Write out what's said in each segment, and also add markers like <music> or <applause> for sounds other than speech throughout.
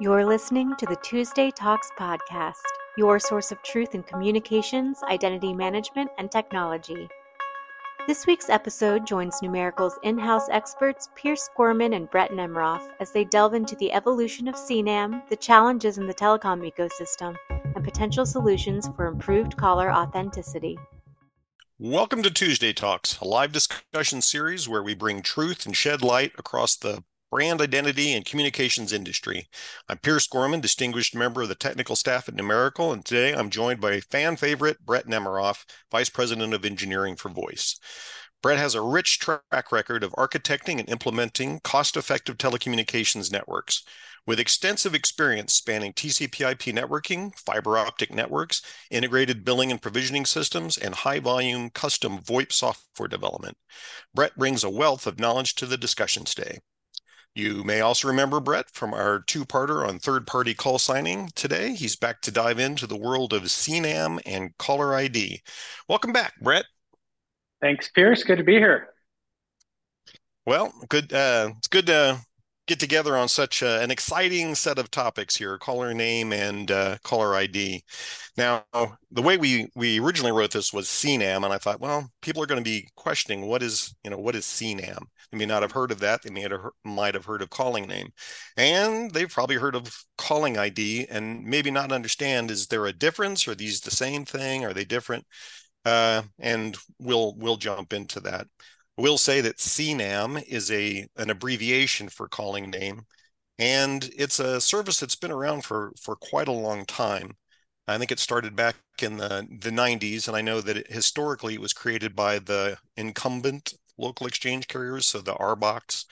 You're listening to the Tuesday Talks podcast, your source of truth in communications, identity management, and technology. This week's episode joins Numeracle's in house experts Pierce Gorman and Brett Nemeroff as they delve into the evolution of CNAM, the challenges in the telecom ecosystem, and potential solutions for improved caller authenticity. Welcome to Tuesday Talks, a live discussion series where we bring truth and shed light across the brand identity and communications industry. I'm Pierce Gorman, distinguished member of the technical staff at Numeracle, and today I'm joined by fan favorite Brett Nemeroff, Vice President of Engineering for Voice. Brett has a rich track record of architecting and implementing cost effective telecommunications networks. With extensive experience spanning TCP IP networking, fiber optic networks, integrated billing and provisioning systems, and high volume custom VoIP software development, Brett brings a wealth of knowledge to the discussion today. You may also remember Brett from our two parter on third party call signing. Today, he's back to dive into the world of CNAM and caller ID. Welcome back, Brett. Thanks, Pierce. Good to be here. Well, good. Uh, it's good to get together on such uh, an exciting set of topics here caller name and uh, caller id now the way we we originally wrote this was cnam and i thought well people are going to be questioning what is you know what is cnam they may not have heard of that. They may have might have heard of calling name. And they've probably heard of calling id and maybe not understand is there a difference? Are these the same thing? Are they different? Uh, and we'll we'll jump into that will say that CNAM is a an abbreviation for calling name, and it's a service that's been around for for quite a long time. I think it started back in the the 90s, and I know that it, historically it was created by the incumbent local exchange carriers, so the RBOCs.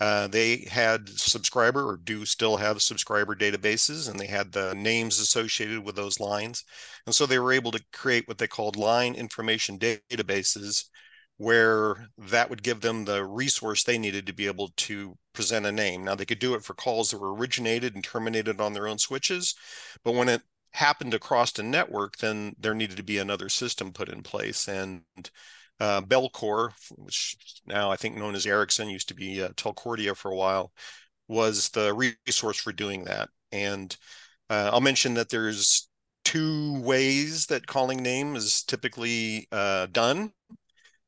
Uh, they had subscriber or do still have subscriber databases, and they had the names associated with those lines, and so they were able to create what they called line information databases where that would give them the resource they needed to be able to present a name. Now they could do it for calls that were originated and terminated on their own switches, but when it happened across the network, then there needed to be another system put in place. And uh, Bellcore, which now I think known as Ericsson, used to be uh, Telcordia for a while, was the resource for doing that. And uh, I'll mention that there's two ways that calling name is typically uh, done.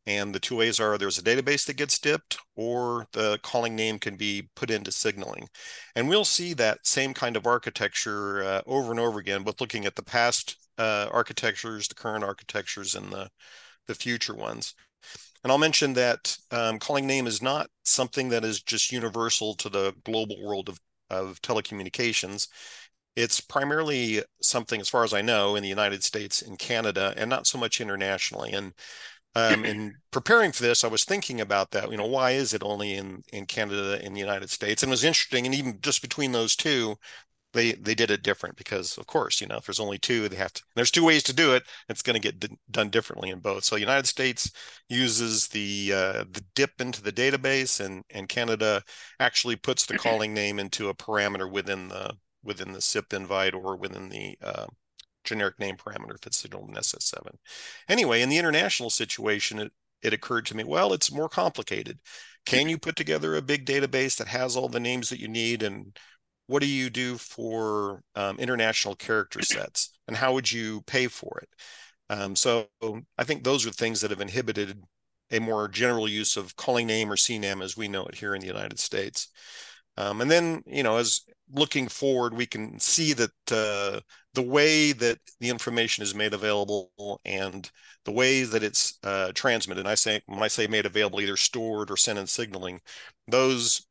And the two ways are there's a database that gets dipped or the calling name can be put into signaling. And we'll see that same kind of architecture uh, over and over again, both looking at the past uh, architectures, the current architectures, and the, the future ones. And I'll mention that um, calling name is not something that is just universal to the global world of, of telecommunications. It's primarily something, as far as I know, in the United States and Canada, and not so much internationally. And um, in preparing for this, I was thinking about that. You know, why is it only in in Canada and the United States? And it was interesting, and even just between those two, they they did it different because, of course, you know, if there's only two, they have to. There's two ways to do it. It's going to get d- done differently in both. So, the United States uses the uh, the dip into the database, and and Canada actually puts the calling name into a parameter within the within the SIP invite or within the uh, generic name parameter if it's signaled in SS7. Anyway, in the international situation, it, it occurred to me, well, it's more complicated. Can you put together a big database that has all the names that you need? And what do you do for um, international character sets? And how would you pay for it? Um, so I think those are things that have inhibited a more general use of calling name or CNAM as we know it here in the United States. Um, and then, you know, as looking forward, we can see that uh, the way that the information is made available and the ways that it's uh, transmitted. And I say when I say made available, either stored or sent in signaling, those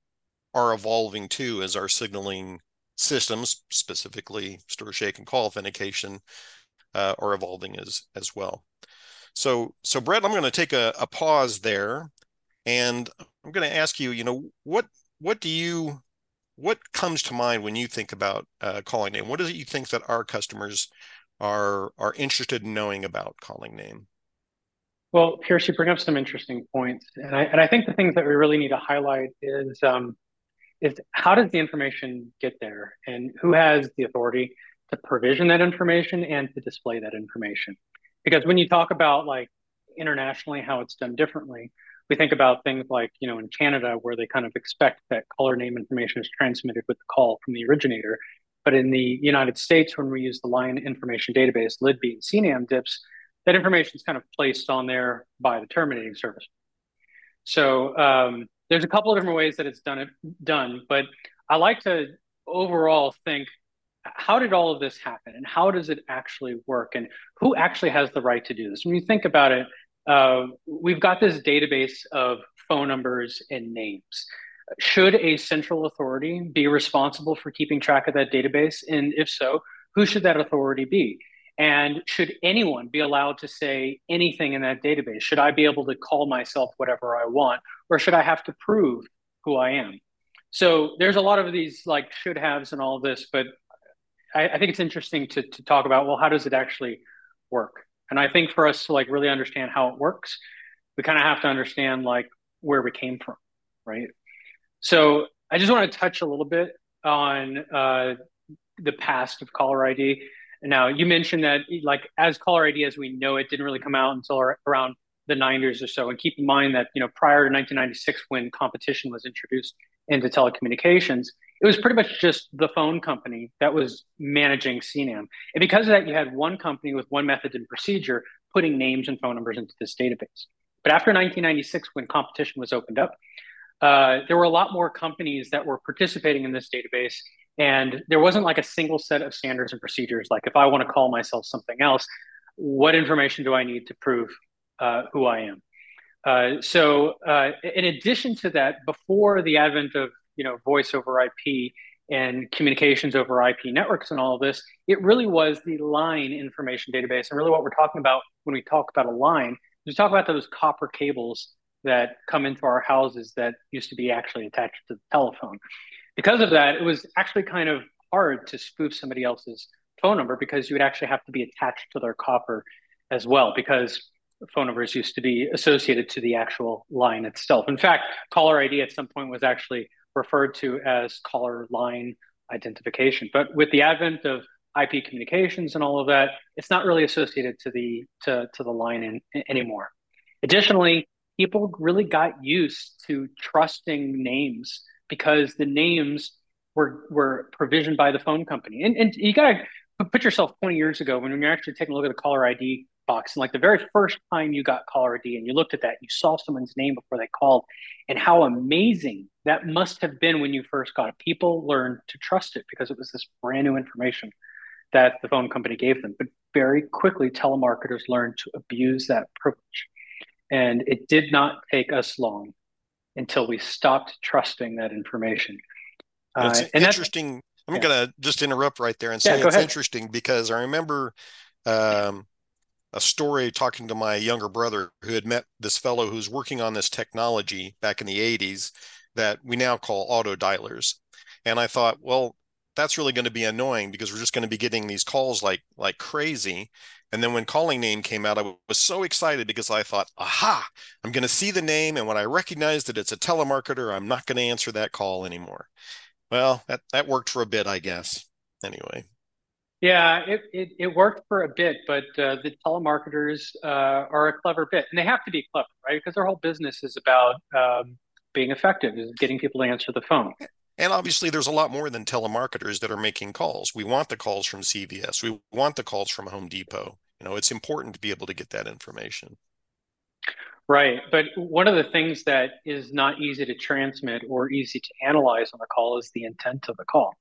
are evolving too as our signaling systems, specifically STIR, SHAKEN, and call authentication, uh, are evolving as as well. So, so Brett, I'm going to take a, a pause there, and I'm going to ask you, you know, what what do you what comes to mind when you think about uh, calling name? What is it you think that our customers are are interested in knowing about calling name? Well, Pierce, you bring up some interesting points, and I and I think the things that we really need to highlight is um, is how does the information get there, and who has the authority to provision that information and to display that information? Because when you talk about like internationally how it's done differently, we think about things like, you know, in Canada, where they kind of expect that caller name information is transmitted with the call from the originator. But in the United States, when we use the line information database, LIDB and CNAM DIPS, that information is kind of placed on there by the terminating service. So um, there's a couple of different ways that it's done it done, but I like to overall think how did all of this happen and how does it actually work and who actually has the right to do this when you think about it uh, we've got this database of phone numbers and names. Should a central authority be responsible for keeping track of that database? And if so who should that authority be? And should anyone be allowed to say anything in that database? Should i be able to call myself whatever i want or should i have to prove who i am? So there's a lot of these like should haves and all this but I, I, think it's interesting to, to talk about well how does it actually work and i think for us to like really understand how it works we kind of have to understand like where we came from right? So i just want to touch a little bit on uh, the past of caller id now you mentioned that like as caller id as we know it didn't really come out until around the 90s or so. And keep in mind that you know prior to 1996 when competition was introduced into telecommunications it was pretty much just the phone company that was managing CNAM. And because of that, you had one company with one method and procedure putting names and phone numbers into this database. But after 1996, when competition was opened up, uh, there were a lot more companies that were participating in this database. And there wasn't like a single set of standards and procedures. Like if I want to call myself something else, what information do I need to prove uh, who I am? Uh, so, uh, in addition to that, before the advent of you know voice over IP and communications over IP networks and all of this, it really was the line information database. And really, what we're talking about when we talk about a line, we talk about those copper cables that come into our houses that used to be actually attached to the telephone. Because of that, it was actually kind of hard to spoof somebody else's phone number because you would actually have to be attached to their copper as well because phone numbers used to be associated to the actual line itself. In fact, caller ID at some point was actually referred to as caller line identification. But with the advent of IP communications and all of that, it's not really associated to the to, to the line in, anymore. Additionally, people really got used to trusting names because the names were were provisioned by the phone company. And, and you got to put yourself 20 years ago when you're actually taking a look at the caller ID box. And like the very first time you got caller ID and you looked at that, you saw someone's name before they called, and how amazing that must have been when you first got it. People learned to trust it because it was this brand new information that the phone company gave them. But very quickly, telemarketers learned to abuse that privilege. And it did not take us long until we stopped trusting that information. Uh, and interesting. I'm yeah. going to just interrupt right there and say yeah, it's ahead. interesting because I remember um, a story talking to my younger brother who had met this fellow who's working on this technology back in the 80s that we now call auto dialers. And I thought, well, that's really going to be annoying because we're just going to be getting these calls like like crazy. And then when calling name came out, I was so excited because I thought, aha, I'm going to see the name. And when I recognize that it's a telemarketer, I'm not going to answer that call anymore. Well, that, that worked for a bit, I guess. Anyway. Yeah, it, it, it, worked for a bit, but uh, the telemarketers uh, are a clever bit, and they have to be clever, right? Because their whole business is about um, being effective, is getting people to answer the phone. And obviously, there's a lot more than telemarketers that are making calls. We want the calls from CVS. We want the calls from Home Depot. You know, it's important to be able to get that information. Right. But one of the things that is not easy to transmit or easy to analyze on a call is the intent of the call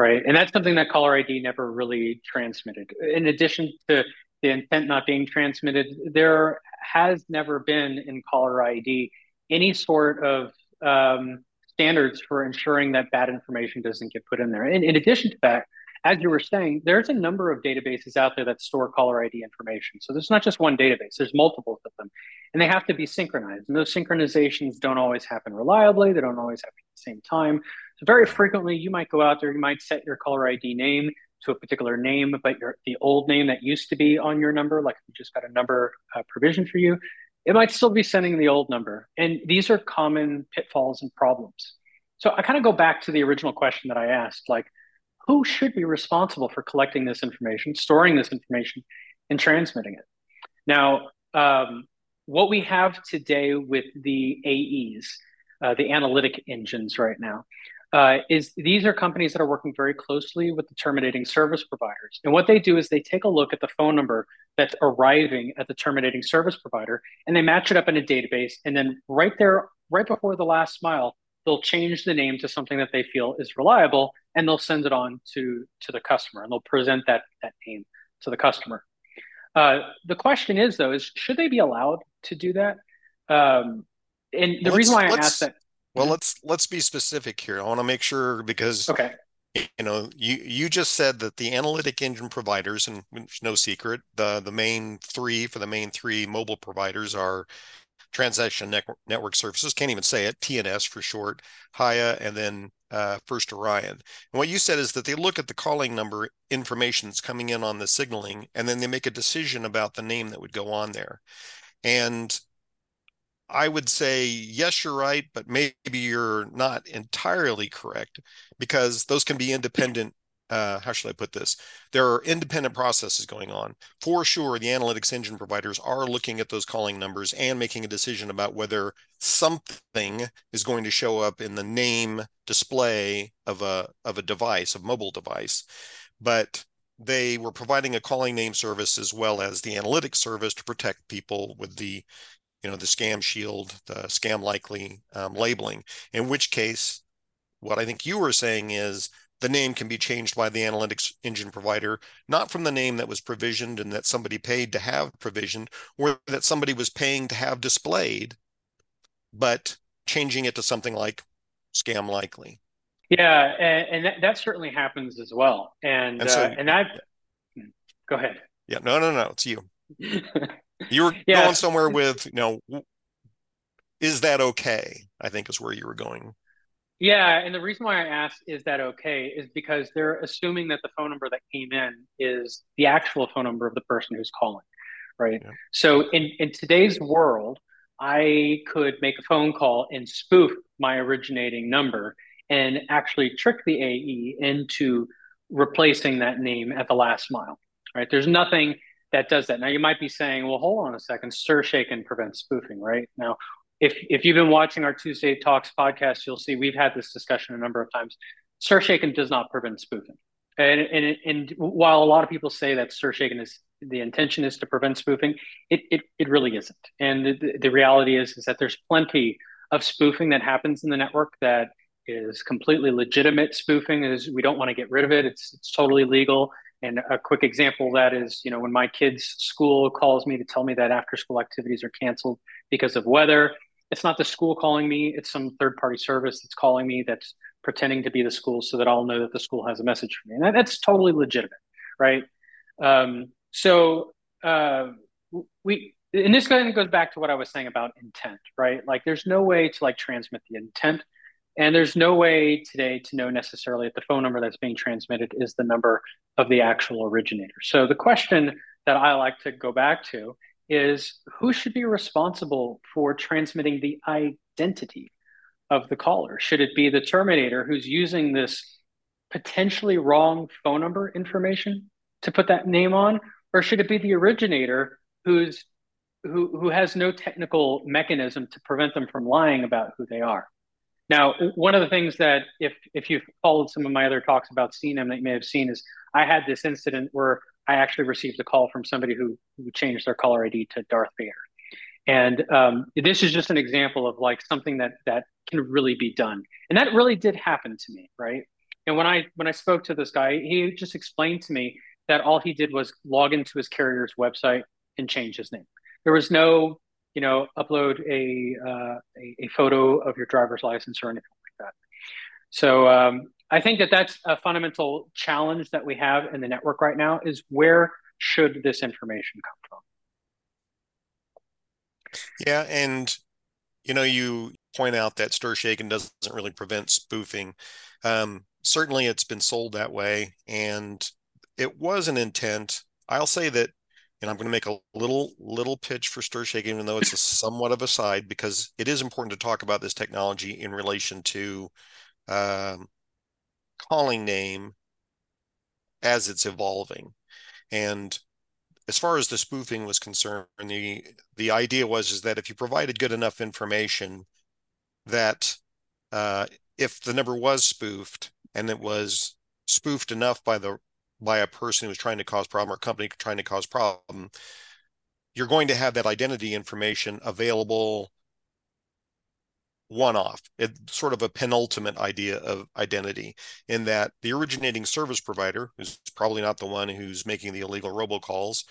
right? And that's something that caller ID never really transmitted. In addition to the intent not being transmitted, there has never been in caller ID any sort of um, standards for ensuring that bad information doesn't get put in there. And in addition to that, as you were saying, there's a number of databases out there that store caller ID information. So there's not just one database, there's multiple of them. And they have to be synchronized. And those synchronizations don't always happen reliably, they don't always happen at the same time. So very frequently, you might go out there, you might set your caller ID name to a particular name, but your the old name that used to be on your number, like you just got a number uh, provision for you, it might still be sending the old number. And these are common pitfalls and problems. So I kind of go back to the original question that I asked, like, who should be responsible for collecting this information, storing this information, and transmitting it? Now, um, what we have today with the AEs, uh, the analytic engines right now, is these are companies that are working very closely with the terminating service providers. And what they do is they take a look at the phone number that's arriving at the terminating service provider and they match it up in a database. And then right there, right before the last mile, they'll change the name to something that they feel is reliable and they'll send it on to, to the customer and they'll present that, that name to the customer. Uh, the question is, though, is should they be allowed to do that? Um, and the let's, reason why I asked that well, mm-hmm. let's let's be specific here. I want to make sure because okay, you know, you you just said that the analytic engine providers, and it's no secret, the the main three for the main three mobile providers are Transaction Network, Network Services. Can't even say it. TNS for short, Hiya, and then uh, First Orion. And what you said is that they look at the calling number information that's coming in on the signaling, and then they make a decision about the name that would go on there. And I would say, yes, you're right, but maybe you're not entirely correct because those can be independent. Uh, how should I put this? There are independent processes going on. For sure, the analytics engine providers are looking at those calling numbers and making a decision about whether something is going to show up in the name display of a of a device, a mobile device. But they were providing a calling name service as well as the analytics service to protect people with the you know, the scam shield, the scam likely um, labeling, in which case, what I think you were saying is the name can be changed by the analytics engine provider, not from the name that was provisioned and that somebody paid to have provisioned, or that somebody was paying to have displayed, but changing it to something like scam likely. Yeah, and, and that, that, certainly happens as well. And and, so, uh, and that, go ahead. Yeah, no, no, no, it's you. <laughs> You were yeah. going somewhere with, you know, is that okay? I think is where you were going. Yeah, and the reason why I asked is that okay is because they're assuming that the phone number that came in is the actual phone number of the person who's calling, right? Yeah. So in in today's world, I could make a phone call and spoof my originating number and actually trick the AE into replacing that name at the last mile, right? There's nothing that does that. Now you might be saying, well, hold on a second, STIR/SHAKEN prevents spoofing, right? Now, if if you've been watching our Tuesday Talks podcast, you'll see we've had this discussion a number of times. STIR/SHAKEN does not prevent spoofing. And, and, and while a lot of people say that STIR/SHAKEN is the intention is to prevent spoofing, it, it, it really isn't. And the, the reality is, is that there's plenty of spoofing that happens in the network that is completely legitimate spoofing is we don't want to get rid of it. It's, it's totally legal. And a quick example of that is, you know, when my kids' school calls me to tell me that after school activities are canceled because of weather, it's not the school calling me, it's some third party service that's calling me that's pretending to be the school so that I'll know that the school has a message for me. And that, that's totally legitimate, right? Um, so uh, we, and this kind of goes back to what I was saying about intent, right? Like there's no way to like transmit the intent and there's no way today to know necessarily if the phone number that's being transmitted is the number of the actual originator. So the question that I like to go back to is who should be responsible for transmitting the identity of the caller? Should it be the terminator who's using this potentially wrong phone number information to put that name on? Or should it be the originator who's who, who has no technical mechanism to prevent them from lying about who they are? Now, one of the things that if if you've followed some of my other talks about CNAM that you may have seen is I had this incident where I actually received a call from somebody who, who changed their caller ID to Darth Vader. And um, this is just an example of like something that that can really be done. And that really did happen to me, right? And when I when I spoke to this guy, he just explained to me that all he did was log into his carrier's website and change his name. There was no you know, upload a, uh, a, a photo of your driver's license or anything like that. So um, I think that that's a fundamental challenge that we have in the network right now is where should this information come from? Yeah, and you know, you point out that STIR/SHAKEN doesn't really prevent spoofing. Um, certainly, it's been sold that way, and it was an intent. I'll say that and I'm going to make a little little pitch for STIR/SHAKEN, even though it's a <laughs> somewhat of a side, because it is important to talk about this technology in relation to um, calling name as it's evolving. And as far as the spoofing was concerned, the the idea was is that if you provided good enough information, that uh, if the number was spoofed and it was spoofed enough by the by a person who was trying to cause problem or company trying to cause problem, you're going to have that identity information available one off. It's sort of a penultimate idea of identity in that the originating service provider, who's probably not the one who's making the illegal robocalls,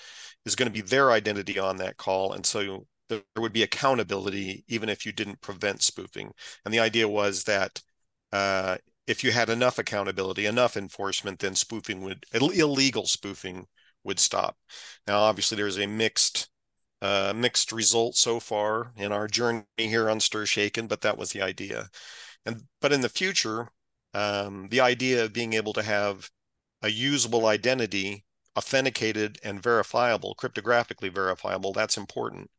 is going to be their identity on that call. And so there would be accountability even if you didn't prevent spoofing. And the idea was that uh, if you had enough accountability, enough enforcement, then spoofing would illegal spoofing would stop. Now, obviously, there's a mixed uh, mixed result so far in our journey here on Stir Shaken, but that was the idea. And but in the future, um, the idea of being able to have a usable identity, authenticated and verifiable, cryptographically verifiable, that's important.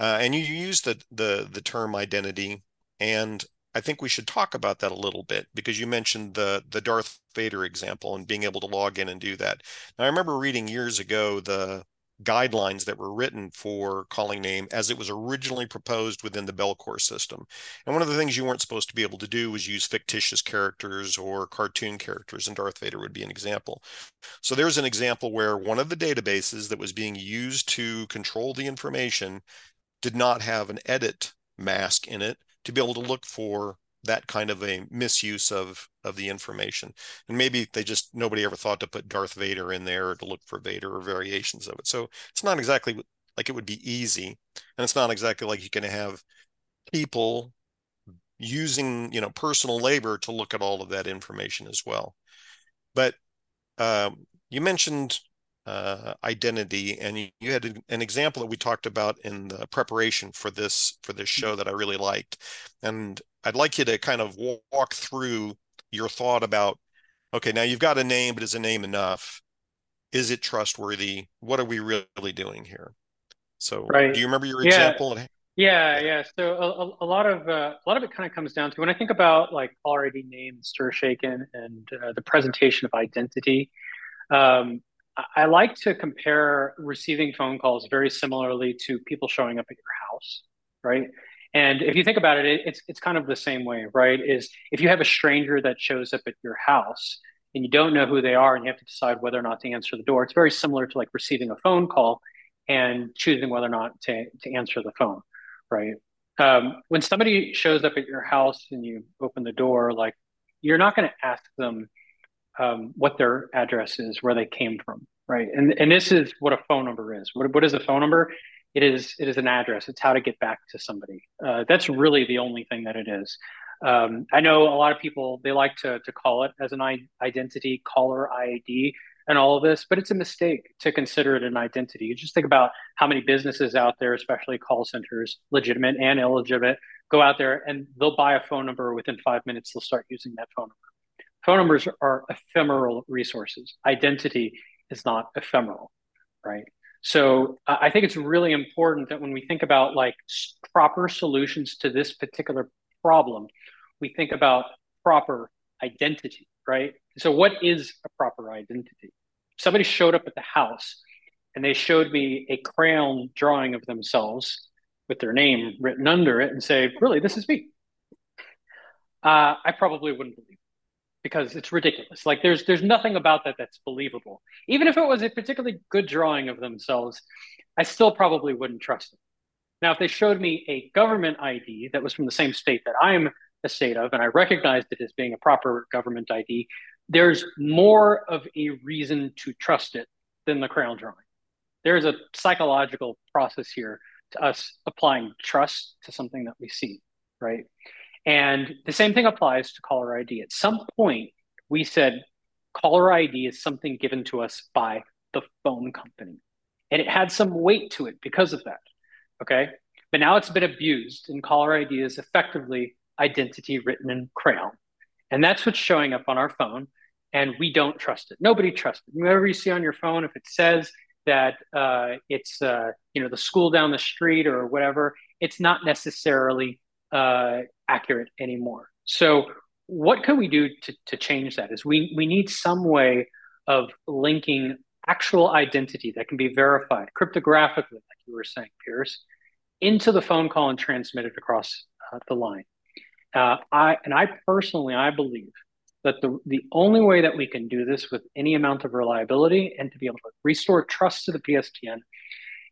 Uh, and you use the the the term identity, and I think we should talk about that a little bit because you mentioned the the Darth Vader example and being able to log in and do that. Now I remember reading years ago the guidelines that were written for calling name as it was originally proposed within the Bellcore system. And one of the things you weren't supposed to be able to do was use fictitious characters or cartoon characters, and Darth Vader would be an example. So there's an example where one of the databases that was being used to control the information did not have an edit mask in it to be able to look for that kind of a misuse of of the information. And maybe they just nobody ever thought to put darth vader in there to look for vader or variations of it. So it's not exactly like it would be easy and it's not exactly like you can have people using you know personal labor to look at all of that information as well. But um, you mentioned uh, identity and you, you had an example that we talked about in the preparation for this for this show that i really liked and I'd like you to kind of walk through your thought about okay, now you've got a name, but is a name enough? Is it trustworthy? What are we really doing here? So, right. do you remember your yeah. example? Yeah, yeah. So a, a lot of uh, a lot of it kind of comes down to when I think about like already ID name, stir shaken, and uh, the presentation of identity. Um, I like to compare receiving phone calls very similarly to people showing up at your house, right? And if you think about it, it's it's kind of the same way, right? Is if you have a stranger that shows up at your house and you don't know who they are and you have to decide whether or not to answer the door, it's very similar to like receiving a phone call and choosing whether or not to, to answer the phone, right? Um, when somebody shows up at your house and you open the door, like you're not going to ask them um, what their address is, where they came from, right? And and this is what a phone number is. What what is a phone number? it is it is an address. It's how to get back to somebody. Uh, that's really the only thing that it is. Um, I know a lot of people they like to to call it as an identity caller ID and all of this, but it's a mistake to consider it an identity. You just think about how many businesses out there, especially call centers, legitimate and illegitimate, go out there and they'll buy a phone number within five minutes. They'll start using that phone number. Phone numbers are ephemeral resources. Identity is not ephemeral, right? So I think it's really important that when we think about like proper solutions to this particular problem, we think about proper identity, right? So what is a proper identity? Somebody showed up at the house and they showed me a crayon drawing of themselves with their name written under it and say, really, this is me. Uh, I probably wouldn't believe because it's ridiculous. Like there's there's nothing about that that's believable. Even if it was a particularly good drawing of themselves, I still probably wouldn't trust it. Now, if they showed me a government ID that was from the same state that I'm a state of, and I recognized it as being a proper government ID, there's more of a reason to trust it than the crayon drawing. There's a psychological process here to us applying trust to something that we see, right? And the same thing applies to caller ID. At some point, we said caller ID is something given to us by the phone company. And it had some weight to it because of that. Okay. But now it's been abused, and caller ID is effectively identity written in crayon. And that's what's showing up on our phone. And we don't trust it. Nobody trusts it. Whatever you see on your phone, if it says that uh, it's uh, you know the school down the street or whatever, it's not necessarily uh, accurate anymore. So what can we do to, to change that is we, we need some way of linking actual identity that can be verified cryptographically, like you were saying, Pierce, into the phone call and transmitted across uh, the line. Uh, I and I personally, I believe that the the only way that we can do this with any amount of reliability and to be able to restore trust to the PSTN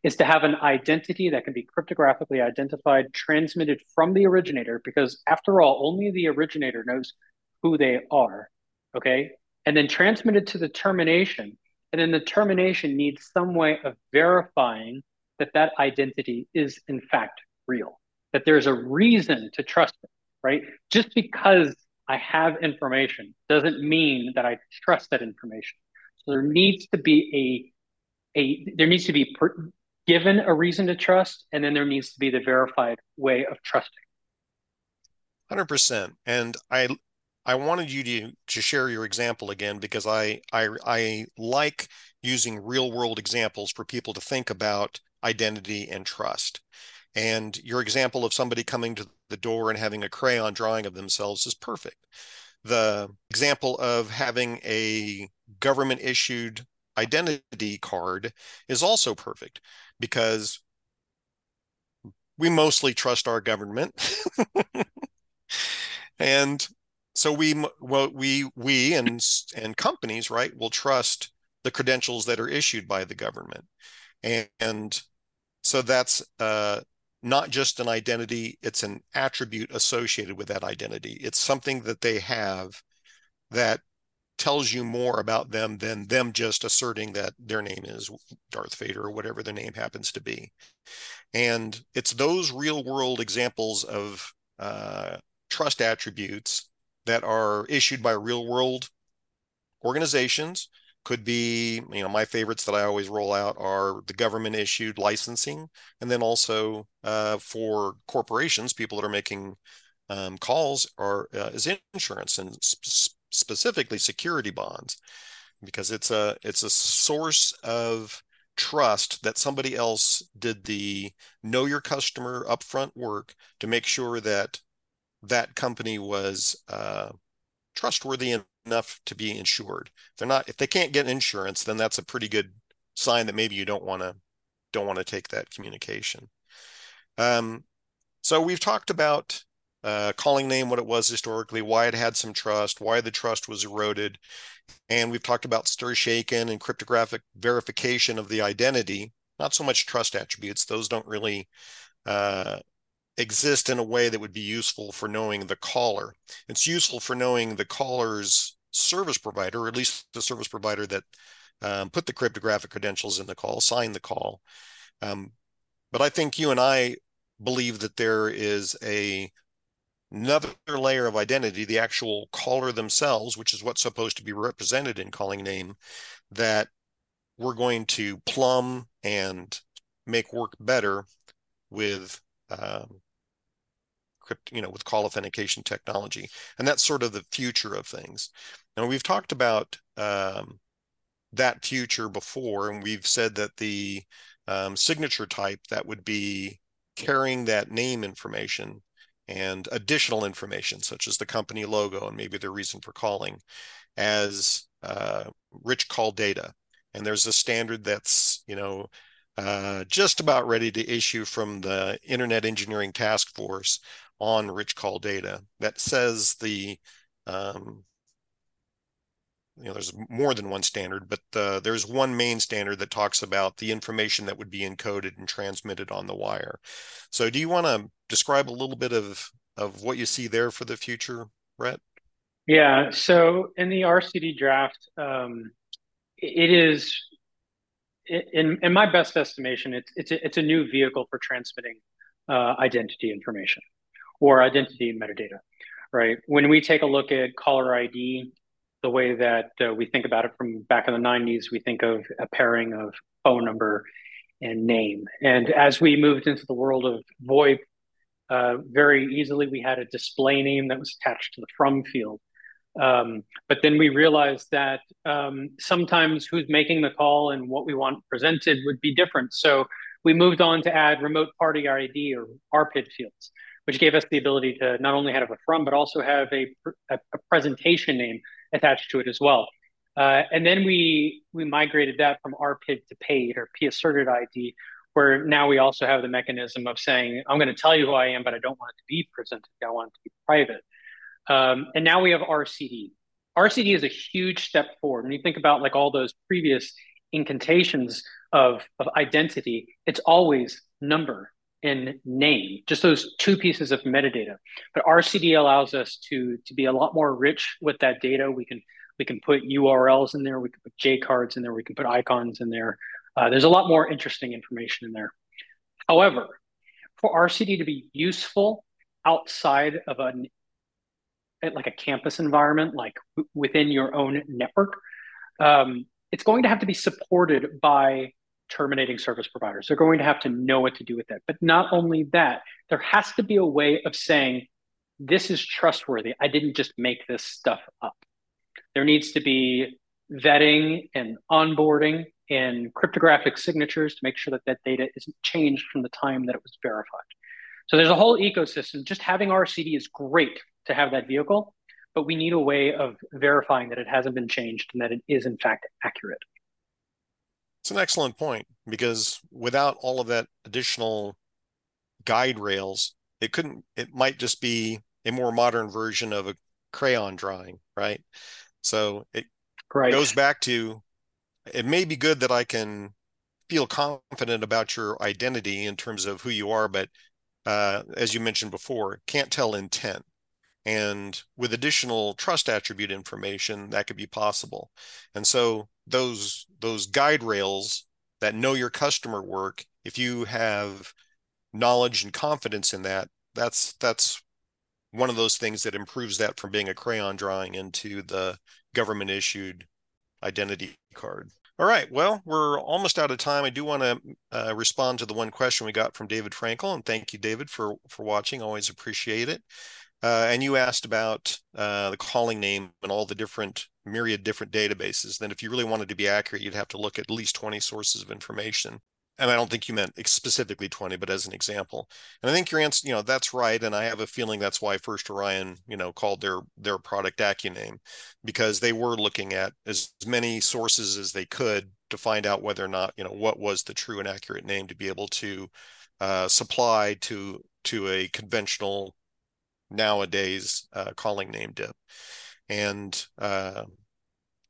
is to have an identity that can be cryptographically identified, transmitted from the originator, because after all, only the originator knows who they are. Okay. And then transmitted to the termination. And then the termination needs some way of verifying that that identity is in fact real, that there's a reason to trust it, right? Just because I have information doesn't mean that I trust that information. So there needs to be a, a there needs to be per, given a reason to trust, and then there needs to be the verified way of trusting. Hundred percent. And I I wanted you to to share your example again because I I I like using real world examples for people to think about identity and trust. And your example of somebody coming to the door and having a crayon drawing of themselves is perfect. The example of having a government issued identity card is also perfect because we mostly trust our government. <laughs> and so we well we we and and companies right will trust the credentials that are issued by the government and, and so that's uh, not just an identity it's an attribute associated with that identity it's something that they have that tells you more about them than them just asserting that their name is Darth Vader or whatever their name happens to be. And it's those real world examples of uh, trust attributes that are issued by real world organizations could be you know my favorites that i always roll out are the government issued licensing and then also uh, for corporations people that are making um, calls are uh, is insurance and sp- specifically security bonds because it's a it's a source of trust that somebody else did the know your customer upfront work to make sure that that company was uh, trustworthy enough to be insured. If they're not, if they can't get insurance, then that's a pretty good sign that maybe you don't want to don't want to take that communication. Um, so we've talked about uh, calling name what it was historically, why it had some trust, why the trust was eroded. And we've talked about stir shaken and cryptographic verification of the identity, not so much trust attributes. Those don't really uh, exist in a way that would be useful for knowing the caller. It's useful for knowing the caller's service provider, or at least the service provider that um, put the cryptographic credentials in the call, signed the call. Um, but I think you and I believe that there is a another layer of identity, the actual caller themselves, which is what's supposed to be represented in calling name, that we're going to plumb and make work better with um, crypt, you know, with call authentication technology, and that's sort of the future of things. And we've talked about um, that future before, and we've said that the um, signature type that would be carrying that name information and additional information, such as the company logo and maybe the reason for calling, as uh, rich call data. And there's a standard that's, you know, uh, just about ready to issue from the Internet Engineering Task Force on rich call data that says the um, you know there's more than one standard but uh, there's one main standard that talks about the information that would be encoded and transmitted on the wire. So do you want to describe a little bit of of what you see there for the future brett? Yeah so in the rcd draft um, it is in in my best estimation it's it's a, it's a new vehicle for transmitting uh, identity information or identity metadata right? When we take a look at caller id the way that uh, we think about it from back in the 90s. We think of a pairing of phone number and name. And as we moved into the world of VoIP, uh, very easily we had a display name that was attached to the from field. Um, but then we realized that um, sometimes who's making the call and what we want presented would be different. So we moved on to add remote party ID or RPID fields, which gave us the ability to not only have a from, but also have a, a, a presentation name attached to it as well. Uh, and then we we migrated that from RPID to paid or P asserted ID, where now we also have the mechanism of saying, I'm going to tell you who I am, but I don't want it to be presented. I want it to be private. Um, and now we have RCD. RCD is a huge step forward. When you think about like all those previous incantations of, of identity, it's always number and name, just those two pieces of metadata. But RCD allows us to, to be a lot more rich with that data. We can we can put URLs in there, we can put jCards in there, we can put icons in there. Uh, there's a lot more interesting information in there. However, for RCD to be useful outside of an like a campus environment, like within your own network, um, it's going to have to be supported by terminating service providers. They're going to have to know what to do with that. But not only that, there has to be a way of saying, this is trustworthy. I didn't just make this stuff up. There needs to be vetting and onboarding and cryptographic signatures to make sure that that data isn't changed from the time that it was verified. So there's a whole ecosystem. Just having RCD is great to have that vehicle, but we need a way of verifying that it hasn't been changed and that it is in fact accurate. It's an excellent point because without all of that additional guide rails, it couldn't, it might just be a more modern version of a crayon drawing, right? So it right. goes back to it may be good that I can feel confident about your identity in terms of who you are, but uh, as you mentioned before, can't tell intent. And with additional trust attribute information, that could be possible. And so those those guide rails that know your customer work, if you have knowledge and confidence in that, that's that's one of those things that improves that from being a crayon drawing into the government issued identity card. All right. Well, we're almost out of time. I do want to uh, respond to the one question we got from David Frankel, and thank you, David, for for watching. Always appreciate it. Uh, and you asked about uh, the calling name and all the different myriad different databases. Then, if you really wanted to be accurate, you'd have to look at least 20 sources of information and I don't think you meant specifically 20, but as an example. And I think your answer, you know, that's right. And I have a feeling that's why First Orion, you know, called their their product AccuName, because they were looking at as many sources as they could to find out whether or not, you know, what was the true and accurate name to be able to uh, supply to to a conventional nowadays uh, calling name dip. And uh,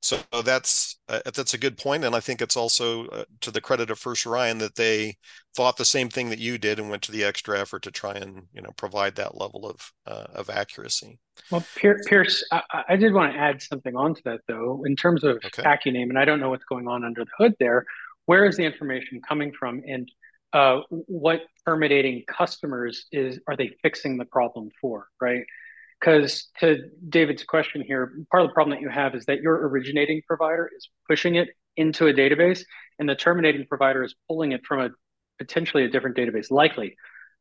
so that's uh, that's a good point, and I think it's also uh, to the credit of First Orion that they thought the same thing that you did and went to the extra effort to try and you know provide that level of uh, of accuracy. Well, Pierce, I, I, did want to add something onto that though, in terms of okay. AccuName, and I don't know what's going on under the hood there. Where is the information coming from, and uh, what terminating customers is are they fixing the problem for? Right because to David's question here, part of the problem that you have is that your originating provider is pushing it into a database, and the terminating provider is pulling it from a potentially a different database, likely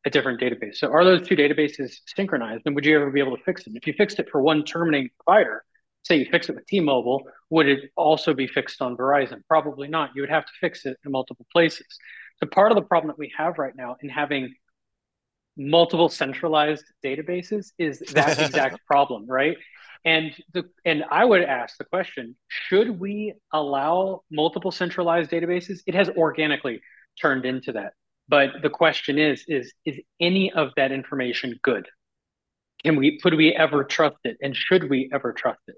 a different database. So are those two databases synchronized? And would you ever be able to fix it? If you fixed it for one terminating provider, say you fix it with T-Mobile, would it also be fixed on Verizon? Probably not. You would have to fix it in multiple places. So part of the problem that we have right now in having multiple centralized databases is that <laughs> exact problem, right? And the and I would ask the question: Should we allow multiple centralized databases? It has organically turned into that, but the question is: is is any of that information good? Can we could we ever trust it, and should we ever trust it?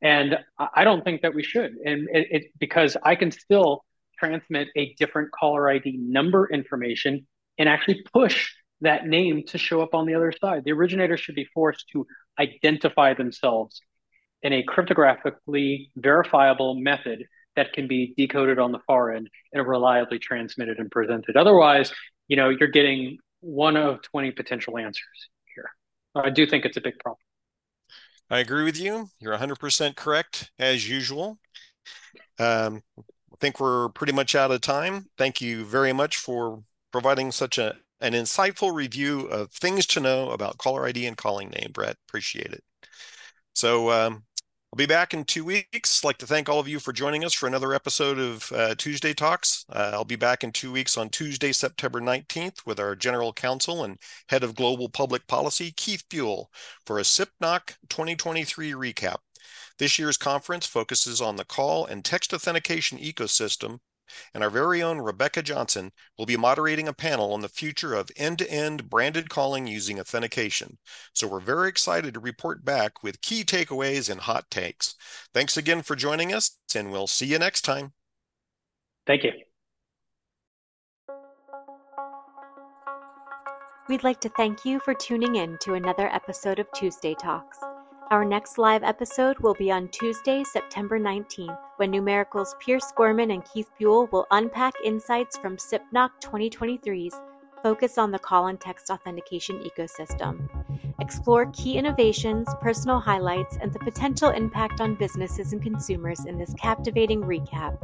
And I don't think that we should, and it, it because I can still transmit a different caller ID number information and actually push that name to show up on the other side. The originator should be forced to identify themselves in a cryptographically verifiable method that can be decoded on the far end and reliably transmitted and presented. Otherwise, you know, you're getting one of 20 potential answers here. I do think it's a big problem. I agree with you. You're 100% correct as usual. Um, I think we're pretty much out of time. Thank you very much for providing such a an insightful review of things to know about caller ID and calling name, Brett. Appreciate it. So um, I'll be back in two weeks. I'd like to thank all of you for joining us for another episode of uh, Tuesday Talks. Uh, I'll be back in two weeks on Tuesday, September 19th with our General Counsel and Head of Global Public Policy, Keith Buell, for a SIPNOC 2023 recap. This year's conference focuses on the call and text authentication ecosystem, and our very own Rebecca Johnson will be moderating a panel on the future of end to end branded calling using authentication. So we're very excited to report back with key takeaways and hot takes. Thanks again for joining us, and we'll see you next time. Thank you. We'd like to thank you for tuning in to another episode of Tuesday Talks. Our next live episode will be on Tuesday, September 19th, when Numeracle's Pierce Gorman and Keith Buell will unpack insights from SIPNOC 2023's Focus on the Call and Text Authentication Ecosystem. Explore key innovations, personal highlights, and the potential impact on businesses and consumers in this captivating recap.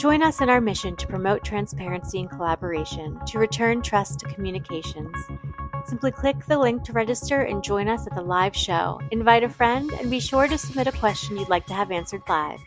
Join us in our mission to promote transparency and collaboration, to return trust to communications. Simply click the link to register and join us at the live show. Invite a friend and be sure to submit a question you'd like to have answered live.